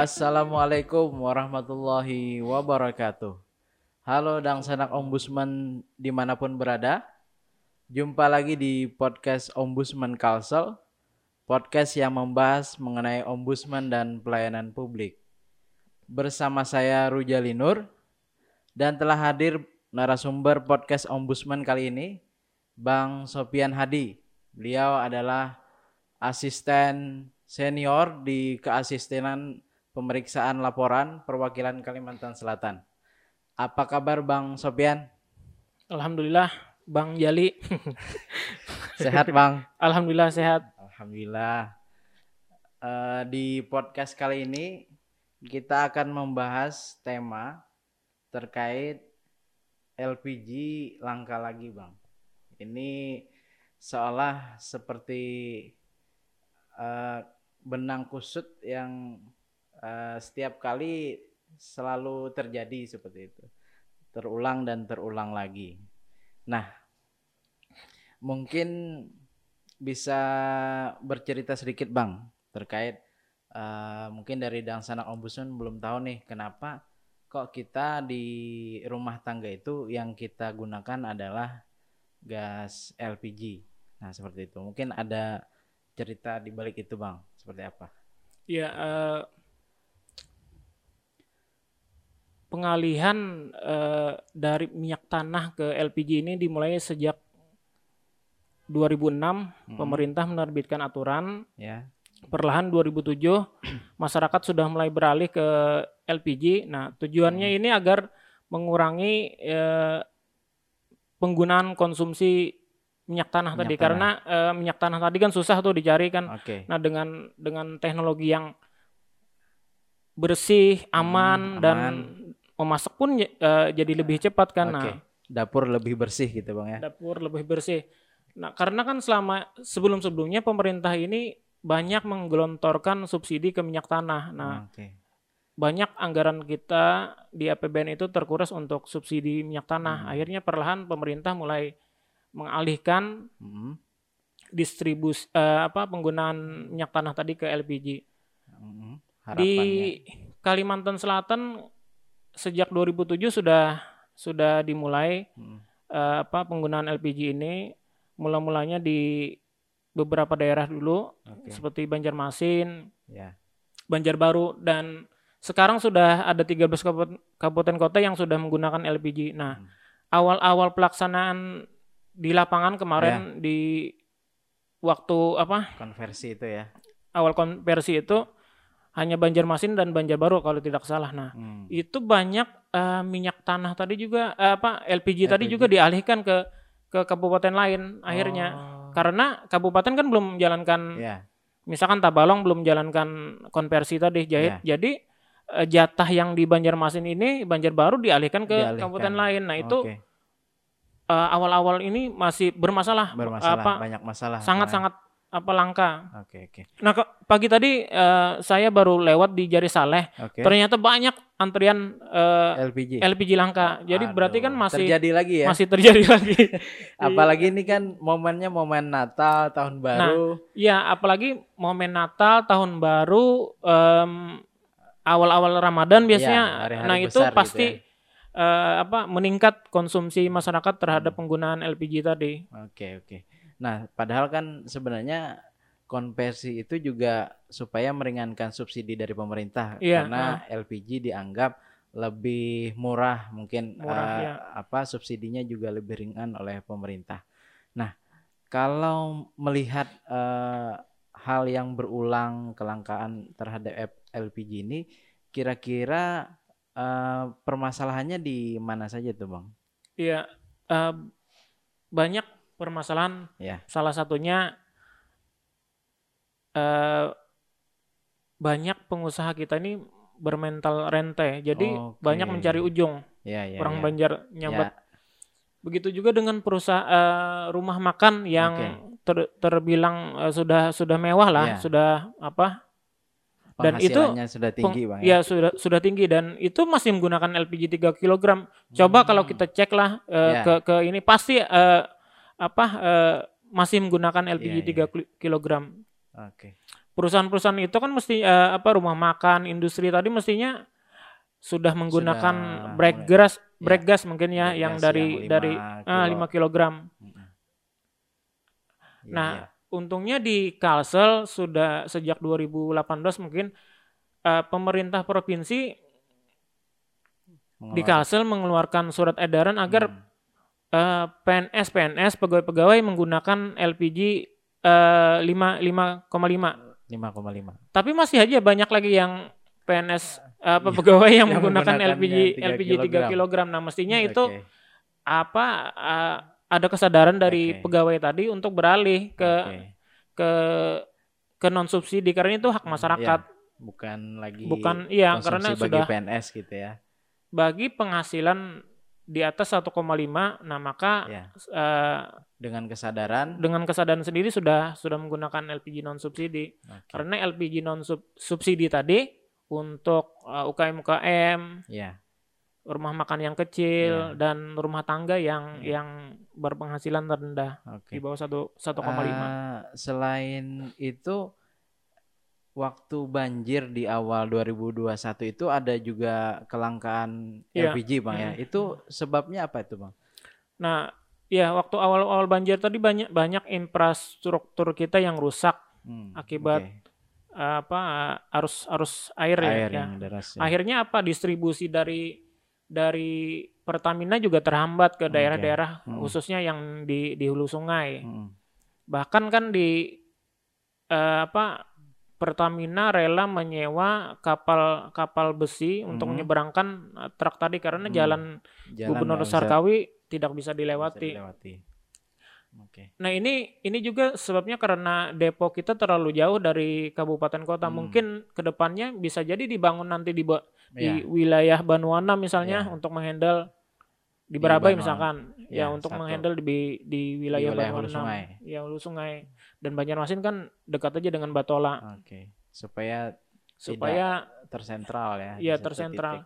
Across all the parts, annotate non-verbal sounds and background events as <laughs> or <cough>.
Assalamualaikum warahmatullahi wabarakatuh. Halo dan sanak ombudsman di mana pun berada. Jumpa lagi di podcast Ombudsman Kalsel. Podcast yang membahas mengenai ombudsman dan pelayanan publik. Bersama saya Rujali Nur dan telah hadir narasumber podcast Ombudsman kali ini, Bang Sopian Hadi. Beliau adalah asisten senior di keasistenan pemeriksaan laporan perwakilan Kalimantan Selatan. Apa kabar Bang Sopian? Alhamdulillah Bang Jali. <laughs> sehat Bang? Alhamdulillah sehat. Alhamdulillah. Uh, di podcast kali ini kita akan membahas tema terkait LPG langka lagi Bang. Ini seolah seperti uh, benang kusut yang uh, setiap kali selalu terjadi seperti itu. Terulang dan terulang lagi. Nah, mungkin bisa bercerita sedikit Bang terkait uh, mungkin dari Dangsanak Ombudsman belum tahu nih kenapa kok kita di rumah tangga itu yang kita gunakan adalah gas LPG. Nah, seperti itu. Mungkin ada cerita di balik itu, Bang. Seperti apa? Ya, uh, pengalihan uh, dari minyak tanah ke LPG ini dimulai sejak 2006 hmm. pemerintah menerbitkan aturan. Ya. Perlahan 2007 <clears throat> masyarakat sudah mulai beralih ke LPG. Nah, tujuannya hmm. ini agar mengurangi uh, penggunaan konsumsi minyak tanah minyak tadi tanah. karena uh, minyak tanah tadi kan susah tuh dicari kan. Okay. Nah, dengan dengan teknologi yang bersih, aman, hmm, aman. dan memasak pun uh, jadi lebih cepat kan. Okay. Nah, dapur lebih bersih gitu bang ya. Dapur lebih bersih. Nah karena kan selama sebelum-sebelumnya pemerintah ini banyak menggelontorkan subsidi ke minyak tanah. Nah okay. banyak anggaran kita di APBN itu terkuras untuk subsidi minyak tanah. Hmm. Akhirnya perlahan pemerintah mulai mengalihkan hmm. distribus uh, apa penggunaan minyak tanah tadi ke LPG. Hmm. Di Kalimantan Selatan sejak 2007 sudah sudah dimulai hmm. uh, apa penggunaan LPG ini mula-mulanya di beberapa daerah dulu okay. seperti Banjarmasin, yeah. Banjarbaru dan sekarang sudah ada 13 kabupaten kota yang sudah menggunakan LPG. Nah, hmm. awal-awal pelaksanaan di lapangan kemarin yeah. di waktu apa? Konversi itu ya. Awal konversi itu hanya Banjarmasin dan Banjarbaru kalau tidak salah. Nah, hmm. itu banyak uh, minyak tanah tadi juga uh, apa LPG, LPG tadi juga dialihkan ke ke kabupaten lain akhirnya. Oh. Karena kabupaten kan belum menjalankan yeah. misalkan Tabalong belum menjalankan konversi tadi jahit. Yeah. Jadi uh, jatah yang di Banjarmasin ini Banjarbaru dialihkan ke dialihkan. kabupaten lain. Nah, itu okay. uh, awal-awal ini masih bermasalah, bermasalah apa banyak masalah. Sangat-sangat apa langka. Oke okay, oke. Okay. Nah pagi tadi uh, saya baru lewat di Jari Saleh. Okay. Ternyata banyak antrian uh, eh, LPG LPG langka. Jadi Aduh, berarti kan masih terjadi lagi ya. Masih terjadi <laughs> lagi. apalagi ini kan momennya momen Natal, tahun nah, baru. Nah, iya, apalagi momen Natal, tahun baru um, awal-awal Ramadan biasanya. Ya, hari -hari nah, itu gitu pasti gitu ya. Uh, apa meningkat konsumsi masyarakat terhadap hmm. penggunaan LPG tadi. Oke, okay, oke. Okay. Nah, padahal kan sebenarnya konversi itu juga supaya meringankan subsidi dari pemerintah yeah, karena nah. LPG dianggap lebih murah murah, mungkin uh, ya. apa subsidinya juga lebih ringan oleh pemerintah. Nah, kalau melihat uh, hal yang berulang kelangkaan terhadap LPG ini kira-kira uh, permasalahannya di mana saja tuh, Bang? Iya, uh, banyak permasalahan. Yeah. Salah satunya uh, banyak pengusaha kita ini bermental rente, jadi okay. banyak mencari ujung. Yeah, yeah, Orang yeah. Banjar nyambat. Yeah. Begitu juga dengan perusahaan uh, rumah makan yang okay. ter, terbilang uh, sudah sudah mewah lah, yeah. sudah apa? Dan itu sudah tinggi, Bang. Ya, ya sudah sudah tinggi dan itu masih menggunakan LPG 3 kg. Coba hmm. kalau kita cek lah uh, yeah. ke ke ini pasti uh, apa uh, masih menggunakan LPG yeah, 3 yeah. kg. Oke. Okay. Perusahaan-perusahaan itu kan mesti uh, apa rumah makan, industri tadi mestinya sudah menggunakan sudah break gas, break ya, gas mungkin ya yang dari yang dari ah, kilo. ah 5 kg. Ya, nah, ya. untungnya di Kalsel sudah sejak 2018 mungkin uh, pemerintah provinsi di Kalsel mengeluarkan surat edaran agar hmm. Uh, PNS PNS pegawai-pegawai menggunakan LPG uh, 5 5,5 5,5. Tapi masih aja banyak lagi yang PNS apa iya. pegawai yang, yang menggunakan LPG 3 LPG 3 kg. Nah, mestinya okay. itu apa uh, ada kesadaran dari okay. pegawai tadi untuk beralih ke okay. ke ke non subsidi karena itu hak masyarakat. Ya, bukan lagi bukan iya karena bagi sudah PNS gitu ya. Bagi penghasilan di atas 1,5 nah maka ya. uh, dengan kesadaran dengan kesadaran sendiri sudah sudah menggunakan LPG non subsidi okay. karena LPG non sub, subsidi tadi untuk uh, UKM UKM yeah. rumah makan yang kecil yeah. dan rumah tangga yang yeah. yang berpenghasilan terendah okay. di bawah satu satu koma lima eh, selain itu waktu banjir di awal 2021 itu ada juga kelangkaan. LPG bang ya itu sebabnya apa itu bang nah Ya, waktu awal-awal banjir tadi banyak banyak infrastruktur kita yang rusak hmm, akibat okay. uh, apa arus arus air, ya, air ya. Deras, ya. Akhirnya apa distribusi dari dari Pertamina juga terhambat ke daerah-daerah okay. hmm. khususnya yang di di hulu sungai. Hmm. Bahkan kan di uh, apa Pertamina rela menyewa kapal kapal besi hmm. untuk menyeberangkan uh, truk tadi karena hmm. jalan, jalan Gubernur Sarkawi tidak bisa dilewati. Bisa dilewati. Okay. Nah ini ini juga sebabnya karena Depok kita terlalu jauh dari kabupaten kota. Hmm. Mungkin ke depannya bisa jadi dibangun nanti di yeah. di iya. wilayah Banuana misalnya yeah. untuk menghandle di Barabai misalkan ya, ya untuk menghandle di di wilayah, di wilayah Banuana, sungai. ya hulu sungai dan Banjarmasin kan dekat aja dengan Batola. Oke, okay. supaya supaya tersentral ya. Iya tersentral.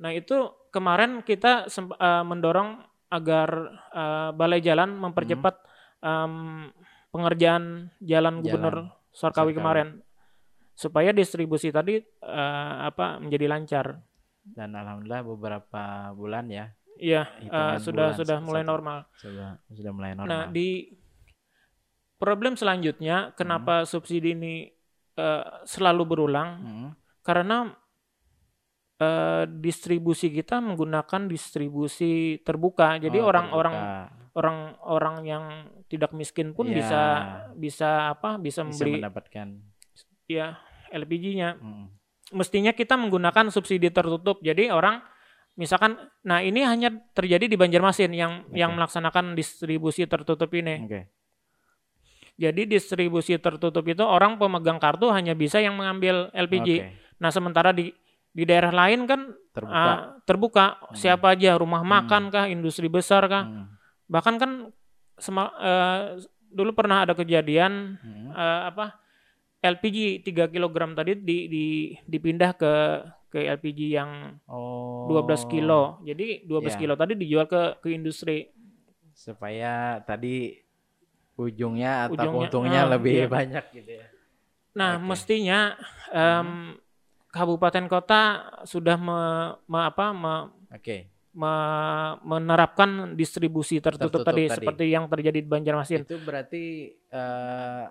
Nah itu kemarin kita uh, mendorong agar uh, balai jalan mempercepat hmm. um, pengerjaan jalan, jalan gubernur Sarkawi, kemarin supaya distribusi tadi uh, apa menjadi lancar dan alhamdulillah beberapa bulan ya iya uh, sudah sudah mulai normal sudah sudah mulai normal nah di problem selanjutnya kenapa hmm. subsidi ini uh, selalu berulang hmm. karena uh, distribusi kita menggunakan distribusi terbuka. Jadi orang-orang oh, orang-orang yang tidak miskin pun ya. bisa bisa apa? Bisa, bisa membeli mendapatkan ya LPG-nya. Hmm. Mestinya kita menggunakan subsidi tertutup. Jadi orang misalkan nah ini hanya terjadi di Banjarmasin yang okay. yang melaksanakan distribusi tertutup ini. Okay. Jadi distribusi tertutup itu orang pemegang kartu hanya bisa yang mengambil LPG. Okay. Nah, sementara di di daerah lain kan terbuka, uh, terbuka. Hmm. siapa aja rumah hmm. makan kah industri besar kah hmm. bahkan kan sema, uh, dulu pernah ada kejadian hmm. uh, apa LPG 3 kg tadi di, di dipindah ke ke LPG yang oh. 12 kilo. Jadi 12 yeah. kilo tadi dijual ke ke industri supaya tadi ujungnya atau ujungnya, untungnya uh, lebih iya. banyak gitu ya. Nah, okay. mestinya um, hmm kabupaten kota sudah me, me apa me, okay. me, menerapkan distribusi tertutup, tertutup tadi, tadi seperti yang terjadi di Banjarmasin. Itu berarti uh,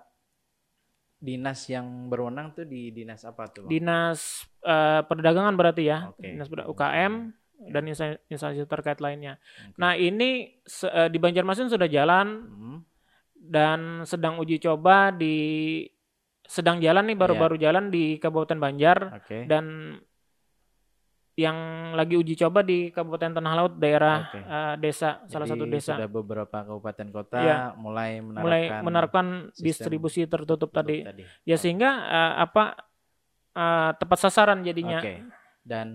dinas yang berwenang tuh di dinas apa tuh? Bang? Dinas uh, perdagangan berarti ya, okay. dinas UKM okay. dan instansi terkait lainnya. Okay. Nah ini uh, di Banjarmasin sudah jalan hmm. Dan sedang uji coba di sedang jalan nih baru-baru yeah. jalan di Kabupaten Banjar okay. dan yang lagi uji coba di Kabupaten Tanah Laut daerah okay. uh, eh, desa Jadi salah satu desa. Sudah beberapa kabupaten kota yeah. mulai menerapkan mulai menerapkan distribusi tertutup, tadi. tadi. Ya okay. sehingga uh, apa uh, tepat sasaran jadinya. Okay. Dan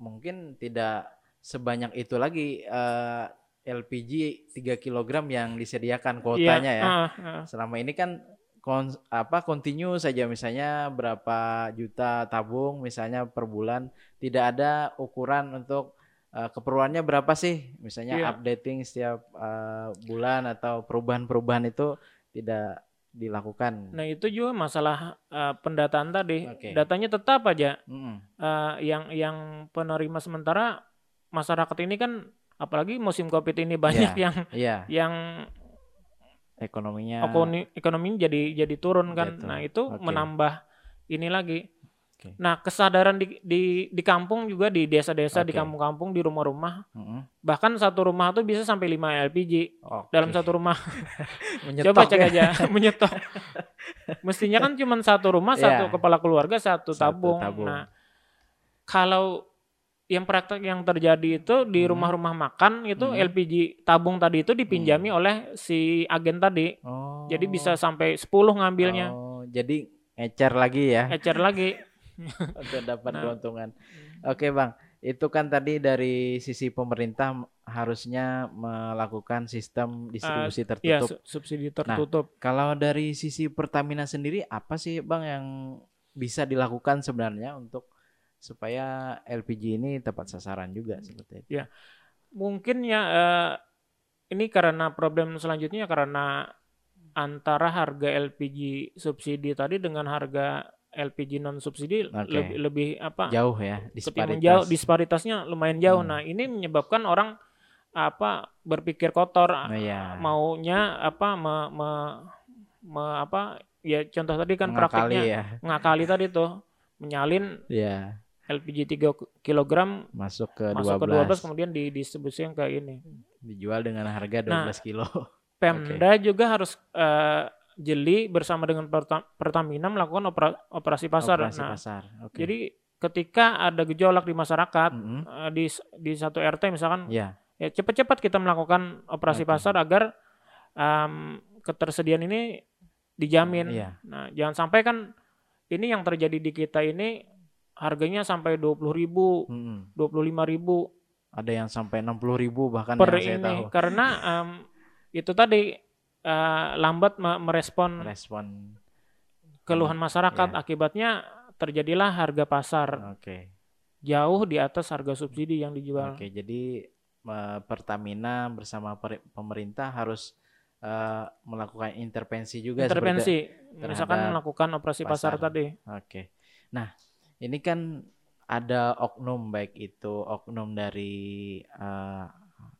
mungkin tidak sebanyak itu lagi uh, LPG 3 kg yang disediakan kuotanya yeah. ya. Uh, uh. Selama ini kan kon, apa continue saja misalnya berapa juta tabung misalnya per bulan tidak ada ukuran untuk uh, keperluannya berapa sih misalnya yeah. updating setiap uh, bulan atau perubahan-perubahan itu tidak dilakukan. Nah itu juga masalah uh, pendataan tadi. Okay. Datanya tetap aja mm -hmm. uh, yang yang penerima sementara masyarakat ini kan apalagi musim covid ini banyak yeah. yang yeah. yang ekonominya ekonomi ekonominya jadi jadi turun kan. Nah itu okay. menambah ini lagi Okay. Nah kesadaran di di di kampung juga di desa-desa okay. di kampung-kampung di rumah-rumah mm -hmm. bahkan satu rumah tuh bisa sampai 5 LPG okay. dalam satu rumah. <laughs> Coba cek ya? aja <laughs> menyetok. Mestinya kan cuma satu rumah yeah. satu kepala keluarga satu, satu tabung. tabung. Nah kalau yang praktek yang terjadi itu di rumah-rumah makan itu hmm. LPG tabung tadi itu dipinjami hmm. oleh si agen tadi. Oh. Jadi bisa sampai 10 ngambilnya. Oh, jadi ecer lagi ya. Ecer lagi. <laughs> untuk dapat nah. keuntungan. Oke bang, itu kan tadi dari sisi pemerintah harusnya melakukan sistem distribusi uh, tertutup. Iya, subsidi tertutup. Nah, kalau dari sisi Pertamina sendiri apa sih bang yang bisa dilakukan sebenarnya untuk supaya LPG ini tepat sasaran juga seperti itu? Ya, mungkin ya uh, ini karena problem selanjutnya karena antara harga LPG subsidi tadi dengan harga LPG non subsidi okay. lebih lebih apa jauh ya disparitas jauh disparitasnya lumayan jauh hmm. nah ini menyebabkan orang apa berpikir kotor oh, yeah. maunya apa me, me, me apa ya contoh tadi kan ngakali praktiknya ya. ngakali tadi tuh menyalin yeah. LPG 3 kg masuk ke masuk 12. ke 12 kemudian didistribusikan ke ini dijual dengan harga 12 nah, kilo <laughs> Pemda okay. juga harus uh, jeli bersama dengan Pertamina melakukan opera, operasi pasar. Operasi nah, pasar. Okay. Jadi ketika ada gejolak di masyarakat mm -hmm. uh, di di satu RT misalkan, yeah. ya cepat-cepat kita melakukan operasi okay. pasar agar um, ketersediaan ini dijamin. Yeah. Nah, jangan sampai kan ini yang terjadi di kita ini harganya sampai dua puluh ribu, dua puluh lima ribu. Ada yang sampai enam puluh ribu bahkan per yang ini. tahu. Karena um, itu tadi uh, lambat merespon respon keluhan masyarakat yeah. akibatnya terjadilah harga pasar okay. jauh di atas harga subsidi yang dijual. Oke, okay, jadi uh, Pertamina bersama pemerintah harus uh, melakukan intervensi juga. Intervensi, misalkan melakukan operasi pasar, pasar tadi. Oke, okay. nah ini kan ada oknum baik itu oknum dari uh,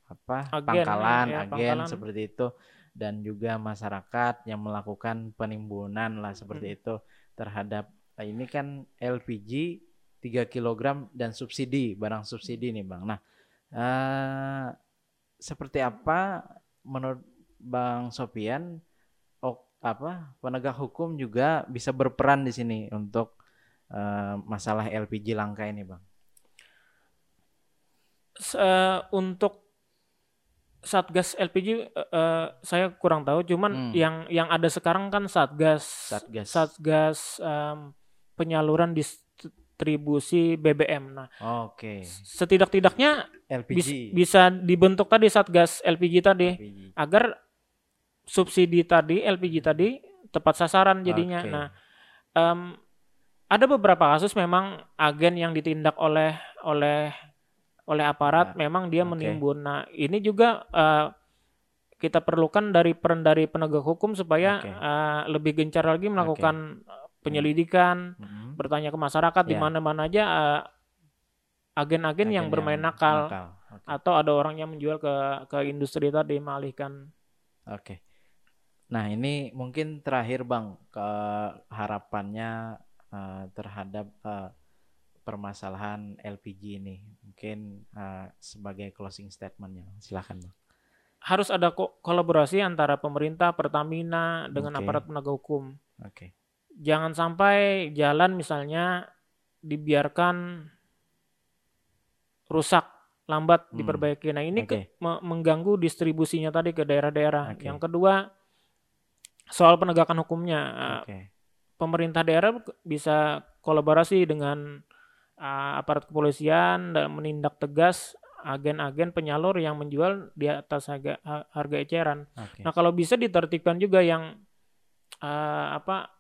apa agen, pangkalan, ya, agen pangkalan. seperti itu dan juga masyarakat yang melakukan penimbunan lah seperti hmm. itu terhadap nah ini kan LPG 3 kg dan subsidi barang subsidi nih Bang. Nah, uh, seperti apa menurut Bang Sopian oh, apa penegak hukum juga bisa berperan di sini untuk uh, masalah LPG langka ini Bang? Uh, untuk Satgas LPG uh, eh, eh, saya kurang tahu, cuman hmm. yang yang ada sekarang kan Satgas Satgas Satgas um, penyaluran distribusi BBM. Nah, oke. Okay. Setidak-tidaknya LPG bis, bisa dibentuk tadi Satgas LPG tadi LPG. agar subsidi tadi LPG tadi tepat sasaran jadinya. Okay. Nah, um, ada beberapa kasus memang agen yang ditindak oleh oleh oleh aparat ya. memang dia okay. menimbun. Nah, ini juga uh, kita perlukan dari peran dari penegak hukum supaya okay. uh, eh, lebih gencar lagi melakukan okay. penyelidikan, hmm. bertanya ke masyarakat yeah. di ya. mana-mana aja uh, agen-agen yang bermain yang nakal, nakal. Okay. atau ada orang yang menjual ke ke industri tadi mengalihkan. Oke. Okay. Nah, ini mungkin terakhir Bang ke harapannya uh, terhadap uh, permasalahan LPG ini? Mungkin uh, sebagai closing statementnya, silahkan bang. Harus ada ko kolaborasi antara pemerintah, Pertamina dengan okay. aparat penegak hukum. Oke. Okay. Jangan sampai jalan misalnya dibiarkan rusak, lambat hmm. diperbaiki. Nah ini okay. mengganggu distribusinya tadi ke daerah-daerah. Okay. Yang kedua soal penegakan hukumnya. Okay. Pemerintah daerah bisa kolaborasi dengan uh, aparat kepolisian dan menindak tegas agen-agen penyalur yang menjual di atas harga harga eceran. Okay. Nah, kalau bisa ditertibkan juga yang uh, apa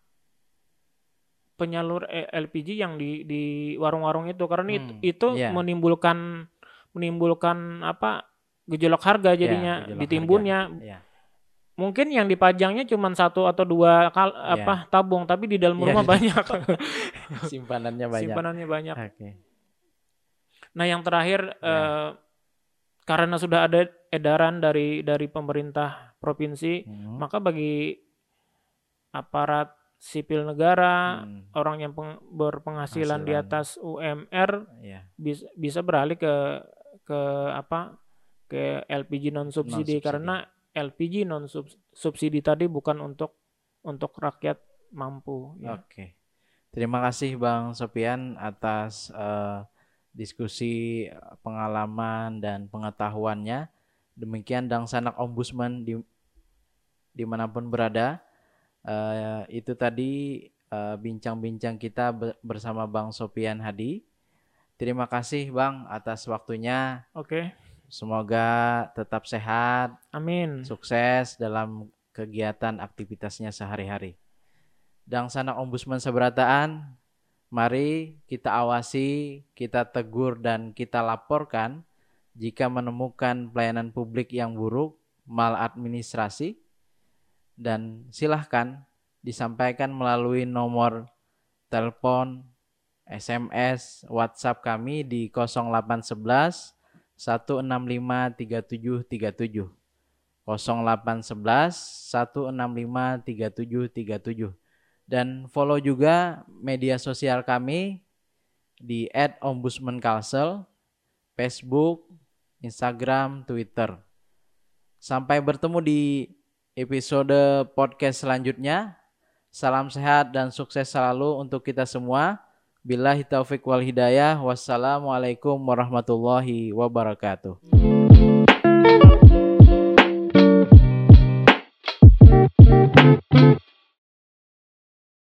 penyalur LPG yang di di warung-warung itu karena hmm, itu, itu yeah. menimbulkan menimbulkan apa gejolak harga iya, jadinya yeah, ditimbunnya. Harga. Yeah. Mungkin yang dipajangnya cuma satu atau dua kal yeah. apa tabung tapi di dalam yeah, rumah banyak <laughs> simpanannya banyak simpanannya banyak okay. nah yang terakhir yeah. uh, karena sudah ada edaran dari dari pemerintah provinsi hmm. maka bagi aparat sipil negara hmm. orang yang peng, berpenghasilan Hasilan. di atas UMR yeah. bisa bisa beralih ke ke apa ke LPG non subsidi karena LPG non subsidi tadi bukan untuk untuk rakyat mampu. Ya. Oke, terima kasih Bang Sopian atas uh, diskusi pengalaman dan pengetahuannya. Demikian Dang Sanak Ombudsman di di mana pun berada. Uh, itu tadi eh, bincang-bincang uh, kita bersama Bang Sopian Hadi. Terima kasih Bang atas waktunya. Oke. Semoga tetap sehat. Amin. Sukses dalam kegiatan aktivitasnya sehari-hari. Dan sana Ombudsman Seberataan, mari kita awasi, kita tegur dan kita laporkan jika menemukan pelayanan publik yang buruk, maladministrasi, dan silahkan disampaikan melalui nomor telepon, SMS, WhatsApp kami di 0811 165 3737 0811 165 3737 dan follow juga media sosial kami di @ombudsmankalsel Facebook, Instagram, Twitter. Sampai bertemu di episode podcast selanjutnya. Salam sehat dan sukses selalu untuk kita semua. Billahi taufik wal hidayah. Wassalamualaikum warahmatullahi wabarakatuh.